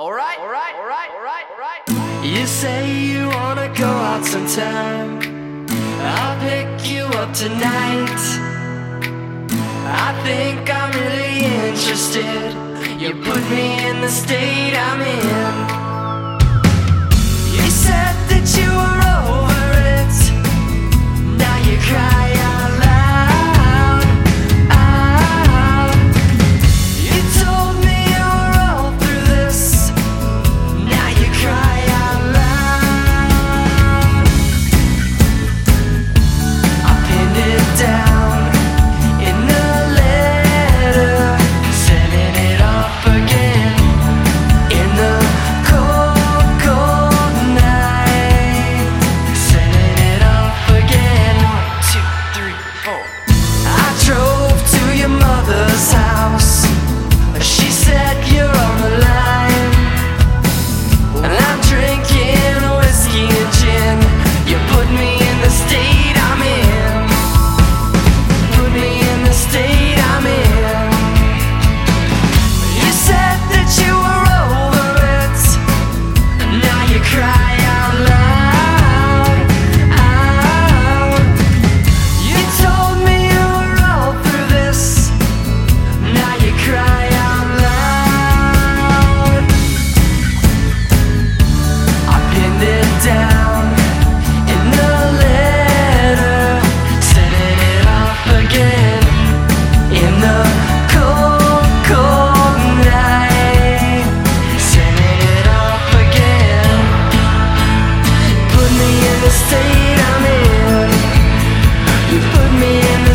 Alright, alright, alright, alright, alright. You say you wanna go out sometime. I'll pick you up tonight. I think I'm really interested. You put me in the state I'm in.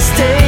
stay.